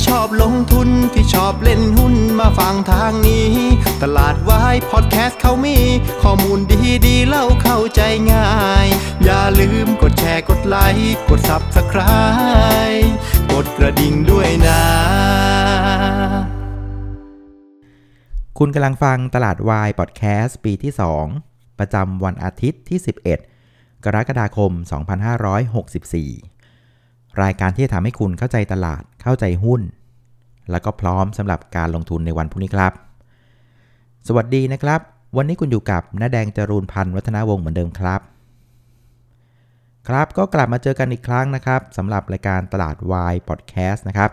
ที่ชอบลงทุนที่ชอบเล่นหุ้นมาฟังทางนี้ ตลาดวายพอดแคสต์เขามี ข้อมูลดีดีเล่าเข้าใจง่าย อย่าลืมกดแชร์กดไลค์กด Subscribe กดกระดิ่งด้วยนะ คุณกำลังฟังตลาดวายพอดแคสต์ปีที่ 2 ประจำวันอาทิตย์ที่ 11 กรกฎาคม 2564รายการที่จะทำให้คุณเข้าใจตลาด เข้าใจหุ้น แล้วก็พร้อมสำหรับการลงทุนในวันพรุ่งนี้ครับ สวัสดีนะครับ วันนี้คุณอยู่กับน้าแดงจรูนพันธ์วัฒนาวงศ์เหมือนเดิมครับ ครับก็กลับมาเจอกันอีกครั้งนะครับสำหรับรายการตลาดวายพอดแคสต์นะครับ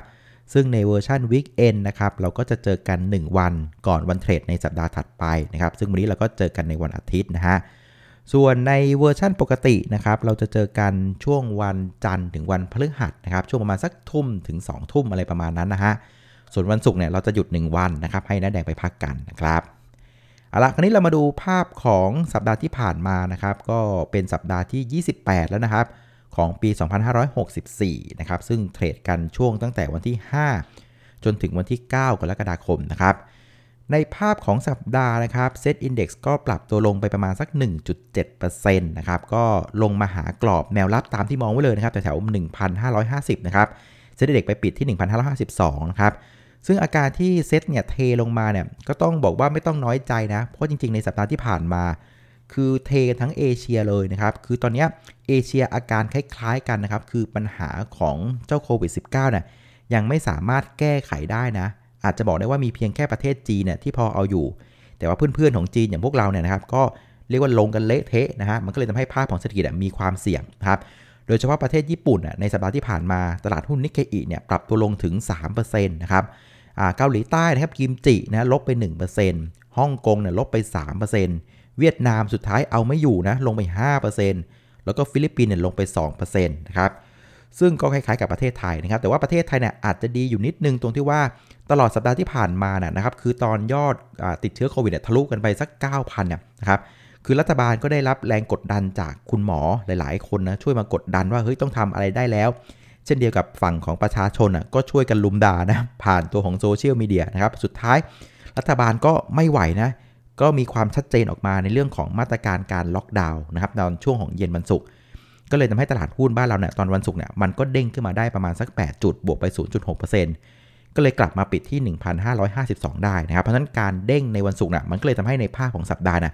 ซึ่งในเวอร์ชัน Weekend นะครับเราก็จะเจอกัน 1 วันก่อนวันเทรดในสัปดาห์ถัดไปนะครับ ซึ่งวันนี้เราก็เจอกันในวันอาทิตย์นะฮะส่วนในเวอร์ชั่นปกตินะครับเราจะเจอกันช่วงวันจันทร์ถึงวันพฤหัสนะครับช่วงประมาณสักทุ่มถึง 2 ทุ่มอะไรประมาณนั้นนะฮะ ส่วนวันศุกร์เนี่ยเราจะหยุด 1 วันนะครับ ให้น้าแดงไปพักกันนะครับเอาละคราวนี้เรามาดูภาพของสัปดาห์ที่ผ่านมานะครับ ก็เป็นสัปดาห์ที่ 28 แล้วนะครับ ของปี 2564 นะครับ ซึ่งเทรดกันช่วงตั้งแต่วันที่ 5 จนถึงวันที่ 9 กรกฎาคมนะครับ ในภาพของสัปดาห์นะครับเซตอินดี x ก็ปรับตัวลงไปประมาณสัก 1.7%นะครับ ก็ลงมาหากรอบแนวรับตามที่มองไว้เลยนะครับแถวๆ1,550 นะครับเซตอินดี x ไปปิดที่ 1,552 นะครับ ซึ่งอาการที่เซตเนี่ยเทลงมาเนี่ยก็ต้องบอกว่าไม่ต้องน้อยใจนะ เพราะจริงๆในสัปดาห์ที่ผ่านมา คือเทกันทั้งเอเชียเลยนะครับ คือตอนนี้เอเชียอาการคล้ายๆกันนะครับ คือปัญหาของเจ้าโควิด -19 เนี่ยยังไม่สามารถแก้ไขได้นะ อาจจะบอกได้ว่ามีเพียงแค่ประเทศจีนเนี่ยที่พอเอาอยู่ แต่ว่าเพื่อนๆของจีนอย่างพวกเราเนี่ยนะครับ ก็เรียกว่าลงกันเละเทะนะฮะ มันก็เลยทำให้ภาพของเศรษฐกิจมีความเสี่ยงนะครับโดยเฉพาะประเทศญี่ปุ่นในสัปดาห์ที่ผ่านมาตลาดหุ้นนิกเกอิเนี่ยปรับตัวลงถึง 3%นะครับ เกาหลีใต้นะครับกิมจินะลบไป 1%ฮ่องกงเนี่ยลบไป 3%เวียดนามสุดท้ายเอาไม่อยู่นะลงไป 5%แล้วก็ฟิลิปปินส์เนี่ยลงไป 2%นะครับซึ่งก็คล้ายๆกับประเทศไทยนะครับ แต่ว่าประเทศไทยเนี่ยอาจจะดีอยู่นิดนึงตรงที่ว่าตลอดสัปดาห์ที่ผ่านมาน่ะนะครับ คือตอนยอดอติดเชื้อโควิดเนี่ยทะลุกันไปสัก 9,000เนี่ยนะครับ คือรัฐบาลก็ได้รับแรงกดดันจากคุณหมอหลาย ๆ คนนะช่วยมากดดันว่าเฮ้ยต้องทำอะไรได้แล้ว เช่นเดียวกับฝั่งของประชาชนอะก็ช่วยกันลุมด่านะผ่านตัวของโซเชียลมีเดียนะครับสุดท้ายรัฐบาลก็ไม่ไหวนะก็มีความชัดเจนออกมาในเรื่องของมาตรการการล็อกดาวน์นะครับตอนช่วงของเย็นวันศุกร์ก็เลยทำให้ตลาดหุ้นบ้านเราเนี่ยตอนวันศุกร์เนี่ยมันก็เด้งขึ้นมาได้ประมาณสัก 8 จุดบวกไป 0.6%ก็เลยกลับมาปิดที่ 1,552 ได้นะครับ เพราะฉะนั้นการเด้งในวันศุกร์น่ะมันก็เลยทำให้ในภาพของสัปดาห์น่ะ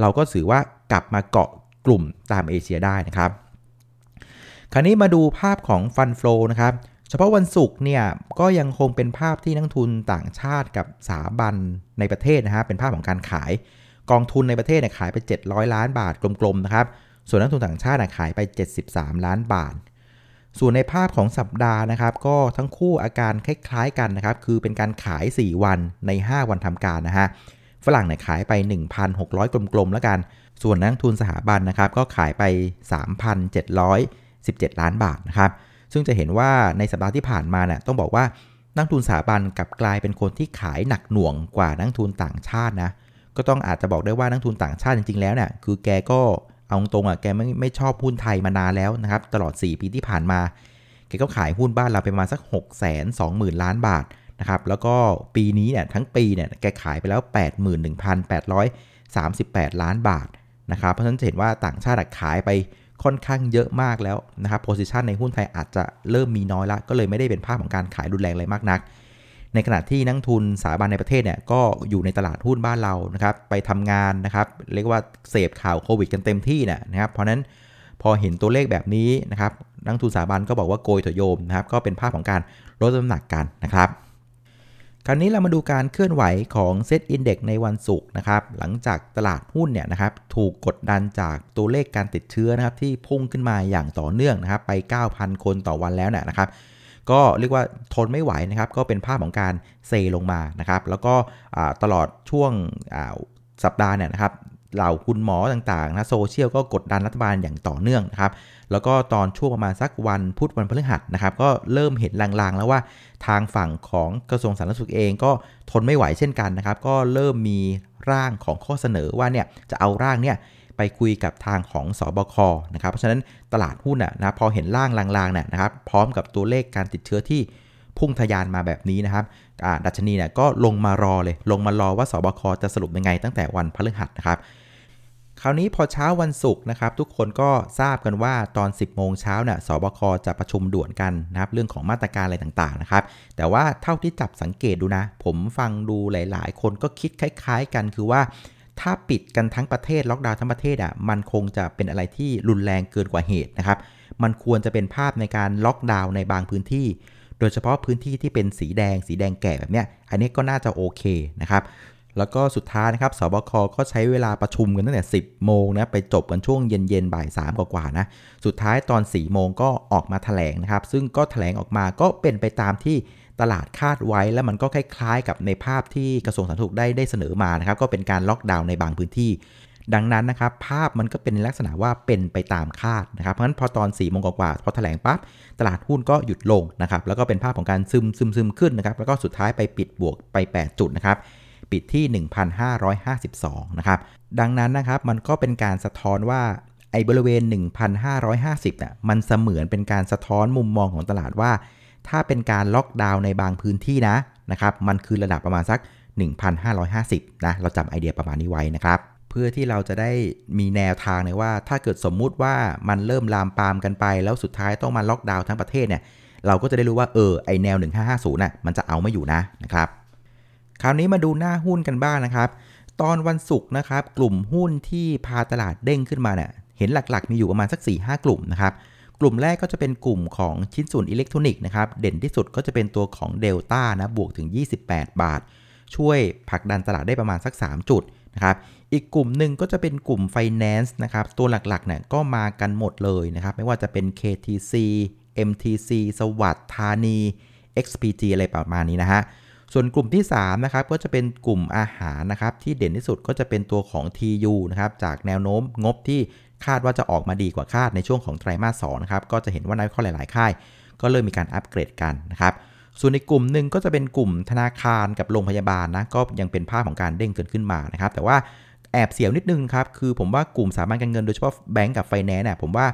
เราก็ถือว่ากลับมาเกาะกลุ่มตามเอเชียได้นะครับ คราวนี้มาดูภาพของฟันฟลูนะครับ เฉพาะวันศุกร์เนี่ยก็ยังคงเป็นภาพที่นักทุนต่างชาติกับสถาบันในประเทศนะฮะเป็นภาพของการขาย กองทุนในประเทศเนี่ยขายไป 700 ล้านบาทกลมๆนะครับส่วนนักทุนต่างชาติขายไป 73 ล้านบาท ส่วนในภาพของสัปดาห์นะครับ ก็ทั้งคู่อาการคล้ายๆกันนะครับ คือเป็นการขาย 4 วันใน 5 วันทำการนะฮะ ฝรั่งเนี่ยขายไป 1,600 กลมๆแล้วกัน ส่วนนักทุนสถาบันนะครับ ก็ขายไป 17 ล้านบาทนะครับซึ่งจะเห็นว่าในสัปดาห์ที่ผ่านมาเนี่ยต้องบอกว่านักทุนสถาบันกลับกลายเป็นคนที่ขายหนักหน่วงกว่านักทุนต่างชาตินะก็ต้องอาจจะบอกได้ว่านักทุนต่างชาติจริงๆแล้วเนี่ยคือแกก็เอาตรงอะแกไม่ไม่ชอบหุ้นไทยมานานแล้วนะครับตลอด 4 ปีที่ผ่านมา แกก็ขายหุ้นบ้านเราไปมาสัก 6 2 0 0 0 0 ล้านบาทนะครับแล้วก็ปีนี้เนี่ยทั้งปีเนี่ยแกขายไปแล้ว 81,838 ล้านบาทนะครับเพราะฉะนั้นจะเห็นว่าต่างชาติขายไป ค่อนข้างเยอะมากแล้วนะครับโพซิชันในหุ้นไทยอาจจะเริ่มมีน้อยละ ก็เลยไม่ได้เป็นภาพของการขายรุนแรงอะไรมากนัก ในขณะที่นักทุนสถาบันในประเทศเนี่ยก็อยู่ในตลาดหุ้นบ้านเรานะครับไปทำงานนะครับเรียกว่าเสพข่าวโควิดกันเต็มที่นะนะครับเพราะนั้นพอเห็นตัวเลขแบบนี้นะครับนักทุนสถาบันก็บอกว่าโกยถโยมนะครับก็เป็นภาพของการลดน้ำหนักกันนะครับ คราวนี้เรามาดูการเคลื่อนไหวของเซตอินเด็กในวันศุกร์นะครับ หลังจากตลาดหุ้นเนี่ยนะครับถูกกดดันจากตัวเลขการติดเชื้อนะครับที่พุ่งขึ้นมาอย่างต่อเนื่องนะครับไป 9,000 คนต่อวันแล้วเนี่ยนะครับ ก็เรียกว่าทนไม่ไหวนะครับ ก็เป็นภาพของการเซลงมานะครับ แล้วก็ตลอดช่วงสัปดาห์เนี่ยนะครับ เหล่าคุณหมอต่างๆนะโซเชียลก็กดดันรัฐบาลอย่างต่อเนื่องนะครับแล้วก็ตอนช่วงประมาณสักวันพุธวันพฤหัสนะครับก็เริ่มเห็นลางๆ แล้วว่าทางฝั่งของกระทรวงสาธารณสุขเองก็ทนไม่ไหวเช่นกันนะครับ ก็เริ่มมีร่างของข้อเสนอว่าเนี่ยจะเอาร่างเนี่ยไปคุยกับทางของสอบคนะครับเพราะฉะนั้นตลาดหุ้นนะพอเห็นร่างลางๆเนี่ยนะครับพร้อมกับตัวเลขการติดเชื้อที่พุ่งทะยานมาแบบนี้นะครับดัชนีเนี่ยก็ลงมารอเลย ลงมารอว่าสบคจะสรุปยังไงตั้งแต่วันพฤหัสนะครับ คราวนี้พอเช้าวันศุกร์นะครับ ทุกคนก็ทราบกันว่าตอน 10 โมงเช้าเนี่ยสบคจะประชุมด่วนกันนะครับเรื่องของมาตรการอะไรต่างๆนะครับ แต่ว่าเท่าที่จับสังเกตดูนะ ผมฟังดูหลายๆ คนก็คิดคล้ายๆกันคือว่าถ้าปิดกันทั้งประเทศล็อกดาวน์ทั้งประเทศอะมันคงจะเป็นอะไรที่รุนแรงเกินกว่าเหตุนะครับ มันควรจะเป็นภาพในการล็อกดาวน์ในบางพื้นที่ โดยเฉพาะพื้นที่ที่เป็นสีแดง สีแดงแก่แบบเนี้ยอันนี้ก็น่าจะโอเคนะครับ แล้วก็สุดท้ายนะครับสบคก็ใช้เวลาประชุมกันตั้งแต่ 10 โมงนะไปจบกันช่วงเย็นๆบ่าย3กว่าๆนะ สุดท้ายตอน 4 โมงก็ออกมาถแถลงนะครับ ซึ่งก็ถแถลงออกมาก็เป็นไปตามที่ตลาดคาดไว้ แล้วมันก็คล้ายๆ กับในภาพที่กระทรวงสาธารณสุขได้ได้เสนอมานะครับ ก็เป็นการล็อกดาวน์ในบางพื้นที่ ดังนั้นนะครับ ภาพมันก็เป็นลักษณะว่าเป็นไปตามคาดนะครับเพราะฉะนั้นพอตอน4ี่โมงกว่าพอแถลงปั๊บตลาดหุ้นก็หยุดลงนะครับแล้วก็เป็นภาพของการซึมซึมซึมขึ้นนะครับแล้วก็สุดท้ายไปปิดบวกไป 8 จุดนะครับ ปิดที่ 1,552 นะครับ ดังนั้นนะครับมันก็เป็นการสะท้อนว่าไอ้บริเวณ 1,550น่ะมันเสมือนเป็นการสะท้อนมุมมองของตลาดว่า ถ้าเป็นการล็อกดาวน์ในบางพื้นที่นะนะครับมันคือระดับประมาณสัก 1,550 นะเราจำไอเดียประมาณนี้ไว้นะครับ เพื่อที่เราจะได้มีแนวทางในว่าถ้าเกิดสมมุติว่ามันเริ่มลามปามกันไป แล้วสุดท้ายต้องมาล็อกดาวน์ทั้งประเทศเนี่ยเราก็จะได้รู้ว่าเออไอแนว 1550น่ะมันจะเอาไม่อยู่นะนะครับ คราวนี้มาดูหน้าหุ้นกันบ้างนะครับ ตอนวันศุกร์นะครับ กลุ่มหุ้นที่พาตลาดเด้งขึ้นมาเนี่ยเห็นหลักๆ มีอยู่ประมาณสัก 4-5 กลุ่มนะครับกลุ่มแรกก็จะเป็นกลุ่มของชิ้นส่วนอิเล็กทรอนิกส์นะครับ เด่นที่สุดก็จะเป็นตัวของเดลต้านะบวกถึง 28 บาท ช่วยผลักดันตลาดได้ประมาณสัก 3 จุดนะครับ อีกกลุ่มหนึ่งก็จะเป็นกลุ่ม Finance นะครับ ตัวหลักๆเนี่ยก็มากันหมดเลยนะครับ ไม่ว่าจะเป็น KTC MTC สวัสดิ์ธานี XPG อะไรประมาณนี้นะฮะ ส่วนกลุ่มที่3นะครับก็จะเป็นกลุ่มอาหารนะครับที่เด่นที่สุดก็จะเป็นตัวของ TU นะครับจากแนวโน้มงบที่คาดว่าจะออกมาดีกว่าคาดในช่วงของไตรมาส2นะครับก็จะเห็นว่านักวิเคราะห์หลาย ๆ ค่าย ก็เริ่มมีการอัปเกรดกันนะครับส่วนในกลุ่มหนึ่งก็จะเป็นกลุ่มธนาคารกับโรงพยาบาลนะก็ยังเป็นภาพของการเด้งเกิดขึ้นมานะครับแต่ว่าแอบเสียวนิดนึงครับ คือผมว่ากลุ่มสถาบันการเงินโดยเฉพาะแบงก์กับไฟแนนซ์เนี่ยผมว่า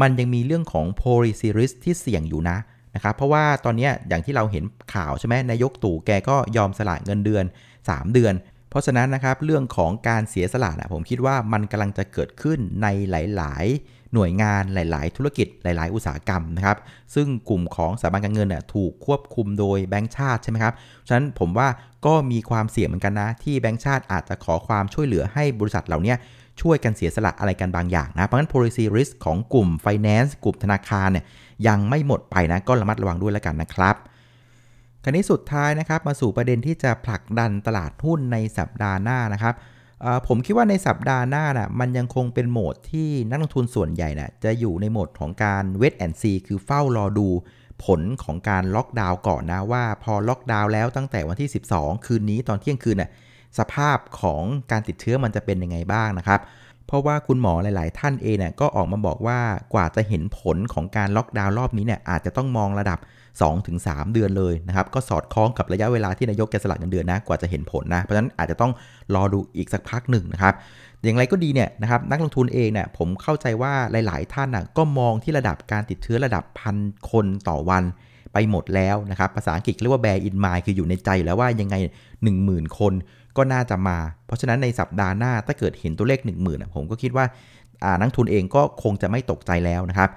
มันยังมีเรื่องของ policy risk ที่เสี่ยงอยู่นะ นะครับเพราะว่าตอนนี้อย่างที่เราเห็นข่าวใช่ไหมนายกตู่แกก็ยอมสละเงินเดือน 3 เดือน เพราะฉะนั้นนะครับเรื่องของการเสียสละนะผมคิดว่ามันกำลังจะเกิดขึ้นในหลาย ๆ หน่วยงานหลาย ๆ ธุรกิจหลาย ๆ อุตสาหกรรมนะครับซึ่งกลุ่มของสถาบันการเงินน่ยถูกควบคุมโดยแบงก์ชาติใช่ไหมครับฉะนั้นผมว่าก็มีความเสี่ยงเหมือนกันนะที่แบงก์ชาติอาจจะขอความช่วยเหลือให้บริษัทเหล่านี้ ช่วยกันเสียสละอะไรกันบางอย่างนะ เพราะฉะนั้น policy risk ของกลุ่ม finance กลุ่มธนาคารเนี่ยยังไม่หมดไปนะ ก็ระมัดระวังด้วยแล้วกันนะครับคราวนี้สุดท้ายนะครับมาสู่ประเด็นที่จะผลักดันตลาดหุ้นในสัปดาห์หน้านะครับผมคิดว่าในสัปดาห์หน้านะ่ะมันยังคงเป็นโหมดที่นักลงทุนส่วนใหญ่นะ่ะจะอยู่ในโหมดของการ wait and see คือเฝ้ารอดูผลของการล็อกดาวน์ก่อนนะว่าพอล็อกดาวน์แล้วตั้งแต่วันที่ 12 คืนนี้ตอนเที่ยงคืนน่ะ สภาพของการติดเชื้อมันจะเป็นยังไงบ้างนะครับ เพราะว่าคุณหมอหลาย ๆ ท่านเองเนี่ยก็ออกมาบอกว่ากว่าจะเห็นผลของการล็อกดาวน์รอบนี้เนี่ยอาจจะต้องมองระดับ 2-3 เดือนเลยนะครับก็สอดคล้องกับระยะเวลาที่นายกแกสละเงินเดือนนะกว่าจะเห็นผลนะเพราะฉะนั้นอาจจะต้องรอดูอีกสักพักหนึ่งนะครับอย่างไรก็ดีเนี่ยนะครับนักลงทุนเองเนี่ยผมเข้าใจว่าหลาย ๆ ท่านนะก็มองที่ระดับการติดเชื้อระดับพันคนต่อวันไปหมดแล้วนะครับภาษาอังกฤษเรียกว่า bear in mind คืออยู่ในใจแล้วว่ายังไง 10,000 คน ก็น่าจะมา เพราะฉะนั้นในสัปดาห์หน้าถ้าเกิดเห็นตัวเลข 1 0,000ผมก็คิดว่านักทุนเองก็คงจะไม่ตกใจแล้วนะครับ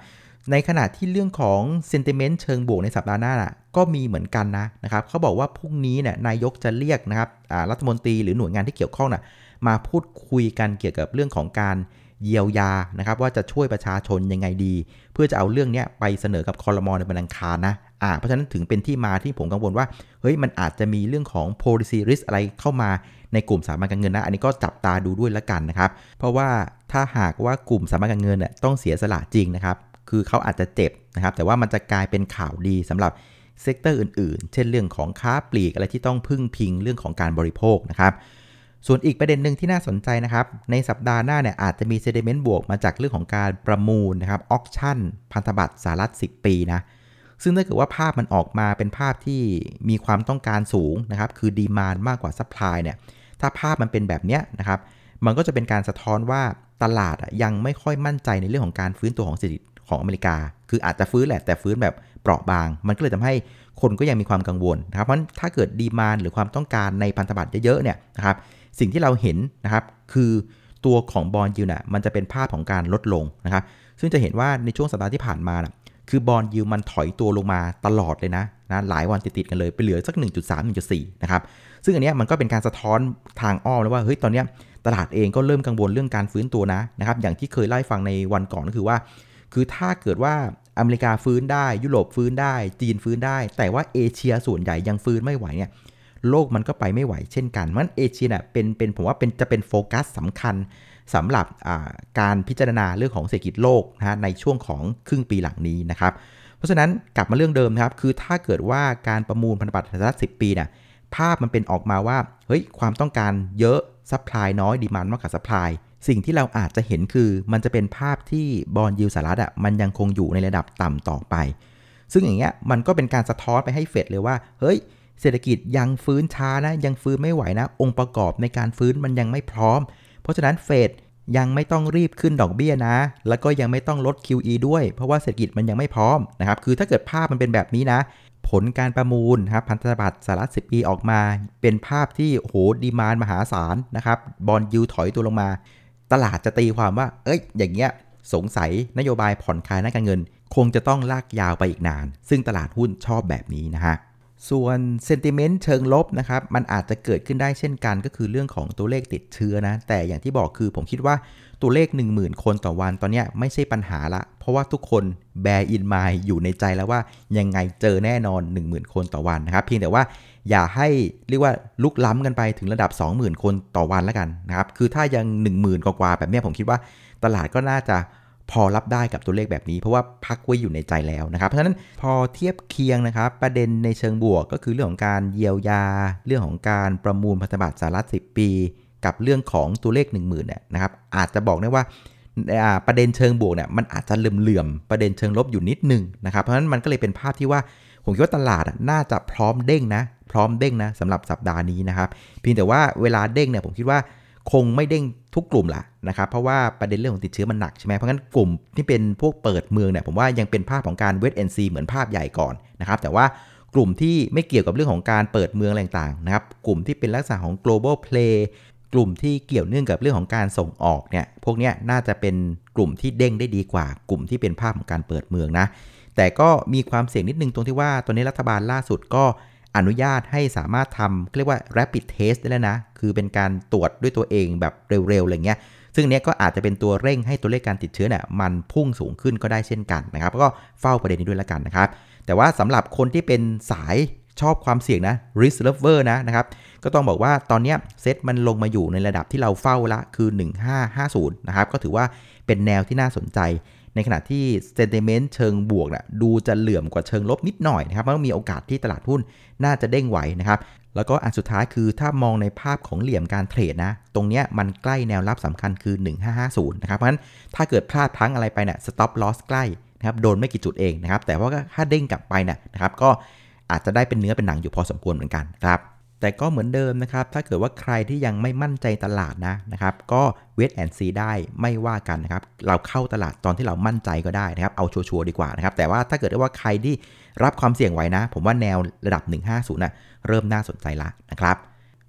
ในขณะที่เรื่องของเซนติเมนต์เชิงบวกในสัปดาห์หน้าก็มีเหมือนกันนะนะครับเขาบอกว่าพรุ่งนี้เนี่ยนายกจะเรียกนะครับรัฐมนตรีหรือหน่วยงานที่เกี่ยวข้องน่ะมาพูดคุยกันเกี่ยวกับเรื่องของการเยียวยานะครับว่าจะช่วยประชาชนยังไงดี เพื่อจะเอาเรื่องนี้ไปเสนอกับคอรมอในบันอังคารนะ อ่าเพราะฉะนั้นถึงเป็นที่มาที่ผมกังวลว่าเฮ้ยมันอาจจะมีเรื่องของ policy risk อะไรเข้ามาในกลุ่มสถาบันการเงินนะ อันนี้ก็จับตาดูด้วยละกันนะครับ เพราะว่าถ้าหากว่ากลุ่มสถาบันการเงินเนี่ยต้องเสียสละจริงนะครับ คือเขาอาจจะเจ็บนะครับ แต่ว่ามันจะกลายเป็นข่าวดีสำหรับsector อื่นๆ เช่นเรื่องของค้าปลีกอะไรที่ต้องพึ่งพิงเรื่องของการบริโภคนะครับส่วนอีกประเด็นหนึ่งที่น่าสนใจนะครับ ในสัปดาห์หน้าเนี่ยอาจจะมี sentiment บวกมาจากเรื่องของการประมูลนะครับ auction พันธบัตรสหรัฐ 10 ปีนะ ซึ่งถ้าเกิดว่าภาพมันออกมาเป็นภาพที่มีความต้องการสูงนะครับคือ demand มากกว่า supply เนี่ยถ้าภาพมันเป็นแบบเนี้ยนะครับมันก็จะเป็นการสะท้อนว่าตลาดยังไม่ค่อยมั่นใจในเรื่องของการฟื้นตัวของเศรษฐกิจของอเมริกา คืออาจจะฟื้นแหละแต่ฟื้นแบบเปราะบาง มันก็เลยทำให้คนก็ยังมีความกังวลนะครับเพราะถ้าเกิดดีมานหรือความต้องการในพันธบัตรเยอะๆเนี่ยนะครับสิ่งที่เราเห็นนะครับคือตัวของบอลยูน่ะมันจะเป็นภาพของการลดลงนะครับซึ่งจะเห็นว่าในช่วงสัปดาห์ที่ผ่านมานะ คือบอลยูมันถอยตัวลงมาตลอดเลยนะนะหลายวันติดๆกันเลยไปเหลือสัก 1.3 1.4 นะครับ ซึ่งอันนี้มันก็เป็นการสะท้อนทางอ้อมแล้วว่าเฮ้ยตอนนี้ตลาดเองก็เริ่มกังวลเรื่องการฟื้นตัวนะนะครับ อย่างที่เคยไล่ฟังในวันก่อนก็คือว่า คือถ้าเกิดว่าอเมริกาฟื้นได้ ยุโรปฟื้นได้ จีนฟื้นได้ แต่ว่าเอเชียส่วนใหญ่ยังฟื้นไม่ไหวเนี่ยโลกมันก็ไปไม่ไหวเช่นกันมันเอเชียเนี่ยเป็นเป็นผมว่าเป็นจะเป็นโฟกัสสำคัญ สำหรับการพิจารณาเรื่องของเศรษฐกิจโลกนะในช่วงของครึ่งปีหลังนี้นะครับ เพราะฉะนั้นกลับมาเรื่องเดิมครับ คือถ้าเกิดว่าการประมูลพันธบัตรสหรัฐ10 ปีเนี่ยภาพมันเป็นออกมาว่าเฮ้ยความต้องการเยอะ supply น้อย demand มากกว่า supplyสิ่งที่เราอาจจะเห็นคือมันจะเป็นภาพที่บอลยูสหรัฐอะมันยังคงอยู่ในระดับต่ำต่อไป ซึ่งอย่างเงี้ยมันก็เป็นการสะท้อนไปให้เฟดเลยว่า เฮ้ย เศรษฐกิจยังฟื้นช้านะ ยังฟื้นไม่ไหวนะ องค์ประกอบในการฟื้นมันยังไม่พร้อม ราะฉะนั้นเฟดยังไม่ต้องรีบขึ้นดอกเบี้ยนะ แล้วก็ยังไม่ต้องลด QE ด้วย เพราะว่าเศรษฐกิจมันยังไม่พร้อมนะครับ คือถ้าเกิดภาพมันเป็นแบบนี้นะ ผลการประมูลครับพันธบัตรสหรัฐ 10 ปีออกมา เป็นภาพที่โห demand มหาศาลนะครับ bond yield ถอยตัวลงมา ตลาดจะตีความว่า เอ้ย อย่างเงี้ย สงสัยนโยบายผ่อนคลายทางการเงิน คงจะต้องลากยาวไปอีกนาน ซึ่งตลาดหุ้นชอบแบบนี้นะฮะ ส่วน sentiment เชิงลบนะครับมันอาจจะเกิดขึ้นได้เช่นกัน ก็คือเรื่องของตัวเลขติดเชื้อนะ แต่อย่างที่บอกคือผมคิดว่าตัวเลข 10,000 คนต่อวันตอนนี้ไม่ใช่ปัญหาละ เพราะว่าทุกคน bear in mind อยู่ในใจแล้วว่ายังไงเจอแน่นอน 10,000 คนต่อวันนะครับ เพียงแต่ว่าอย่าให้เรียกว่าลุกล้ำกันไปถึงระดับ 20,000 คนต่อวันแล้วกันนะครับคือถ้ายัง 10,000 กว่าแบบนี้ผมคิดว่าตลาดก็น่าจะ พอรับได้กับตัวเลขแบบนี้ เพราะว่าพักไว้อยู่ในใจแล้วนะครับ เพราะฉะนั้นพอเทียบเคียงนะครับ ประเด็นในเชิงบวกก็คือเรื่องของการเยียวยา เรื่องของการประมูลพันธบัตรสหรัฐ10 ปี กับเรื่องของตัวเลข 1 0,000เนี่ยนะครับอาจจะบอกได้ว่าประเด็นเชิงบวกเนี่ยมันอาจจะเหลื่อมๆประเด็นเชิงลบอยู่นิดนึงนะครับเพราะฉะนั้นมันก็เลยเป็นภาพที่ว่าผมคิดว่าตลาดน่าจะพร้อมเด้งนะพร้อมเด้งนะสำหรับสัปดาห์นี้นะครับเพียงแต่ว่าเวลาเด้งเนี่ยผมคิดว่าคงไม่เด้ง ทุกกลุ่มละนะครับ เพราะว่าประเด็นเรื่องของติดเชื้อมันหนักใช่ไหมเพราะงั้นกลุ่มที่เป็นพวกเปิดเมืองเนี่ยผมว่ายังเป็นภาพของการเวทแอนซีเหมือนภาพใหญ่ก่อนนะครับ แต่ว่ากลุ่มที่ไม่เกี่ยวกับเรื่องของการเปิดเมืองอะไรต่างๆนะครับ กลุ่มที่เป็นลักษณะของ global play กลุ่มที่เกี่ยวเนื่องกับเรื่องของการส่งออกเนี่ย พวกนี้น่าจะเป็นกลุ่มที่เด้งได้ดีกว่า กลุ่มที่เป็นภาพของการเปิดเมืองนะ แต่ก็มีความเสี่ยงนิดนึงตรงที่ว่าตอนนี้รัฐบาลล่าสุดก็ อนุญาตให้สามารถทำเรียกว่า rapid test ได้แล้วนะ คือเป็นการตรวจด้วยตัวเองแบบเร็วๆอะไรเงี้ย ซึ่งเนี้ยก็อาจจะเป็นตัวเร่งให้ตัวเลขการติดเชื้อเนี่ยมันพุ่งสูงขึ้นก็ได้เช่นกันนะครับ ก็เฝ้าประเด็นนี้ด้วยละกันนะครับ แต่ว่าสำหรับคนที่เป็นสายชอบความเสี่ยงนะ risk lover นะนะครับ ก็ต้องบอกว่าตอนนี้เซตมันลงมาอยู่ในระดับที่เราเฝ้าละคือ 1550 นะครับ ก็ถือว่าเป็นแนวที่น่าสนใจ ในขณะที่เซนติเมนต์เชิงบวกนะดูจะเหลื่อมกว่าเชิงลบนิดหน่อยนะครับมันมีโอกาสที่ตลาดหุ้นน่าจะเด้งไหวนะครับแล้วก็อันสุดท้ายคือถ้ามองในภาพของเหลี่ยมการเทรดนะ ตรงนี้มันใกล้แนวรับสำคัญคือ 1550 นะครับเพราะฉะนั้นถ้าเกิดพลาดพังอะไรไปเนะี่ย stop loss ใกล้นะครับโดนไม่กี่จุดเองนะครับแต่ว่าถ้าเด้งกลับไปนะนะครับก็อาจจะได้เป็นเนื้อเป็นหนังอยู่พอสมควรเหมือนกันครับ แต่ก็เหมือนเดิมนะครับ ถ้าเกิดว่าใครที่ยังไม่มั่นใจตลาดนะนะครับ ก็เวทแอนซีได้ไม่ว่ากันนะครับ เราเข้าตลาดตอนที่เรามั่นใจก็ได้นะครับ เอาชัวร์ดีกว่านะครับ แต่ว่าถ้าเกิดว่าใครที่รับความเสี่ยงไว้นะ ผมว่าแนวระดับ 150นะเริ่มน่าสนใจละนะครับ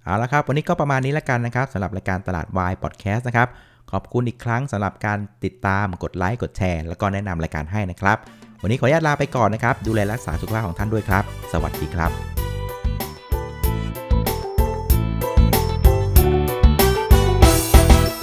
เอาละครับ วันนี้ก็ประมาณนี้แล้วกันนะครับสำหรับรายการตลาดวายพอดแคสต์นะครับ ขอบคุณอีกครั้งสำหรับการติดตาม กดไลค์ กดแชร์ แล้วก็แนะนำรายการให้นะครับ วันนี้ขออนุญาตลาไปก่อนนะครับ ดูแลรักษาสุขภาพของท่านด้วยครับ สวัสดีครับ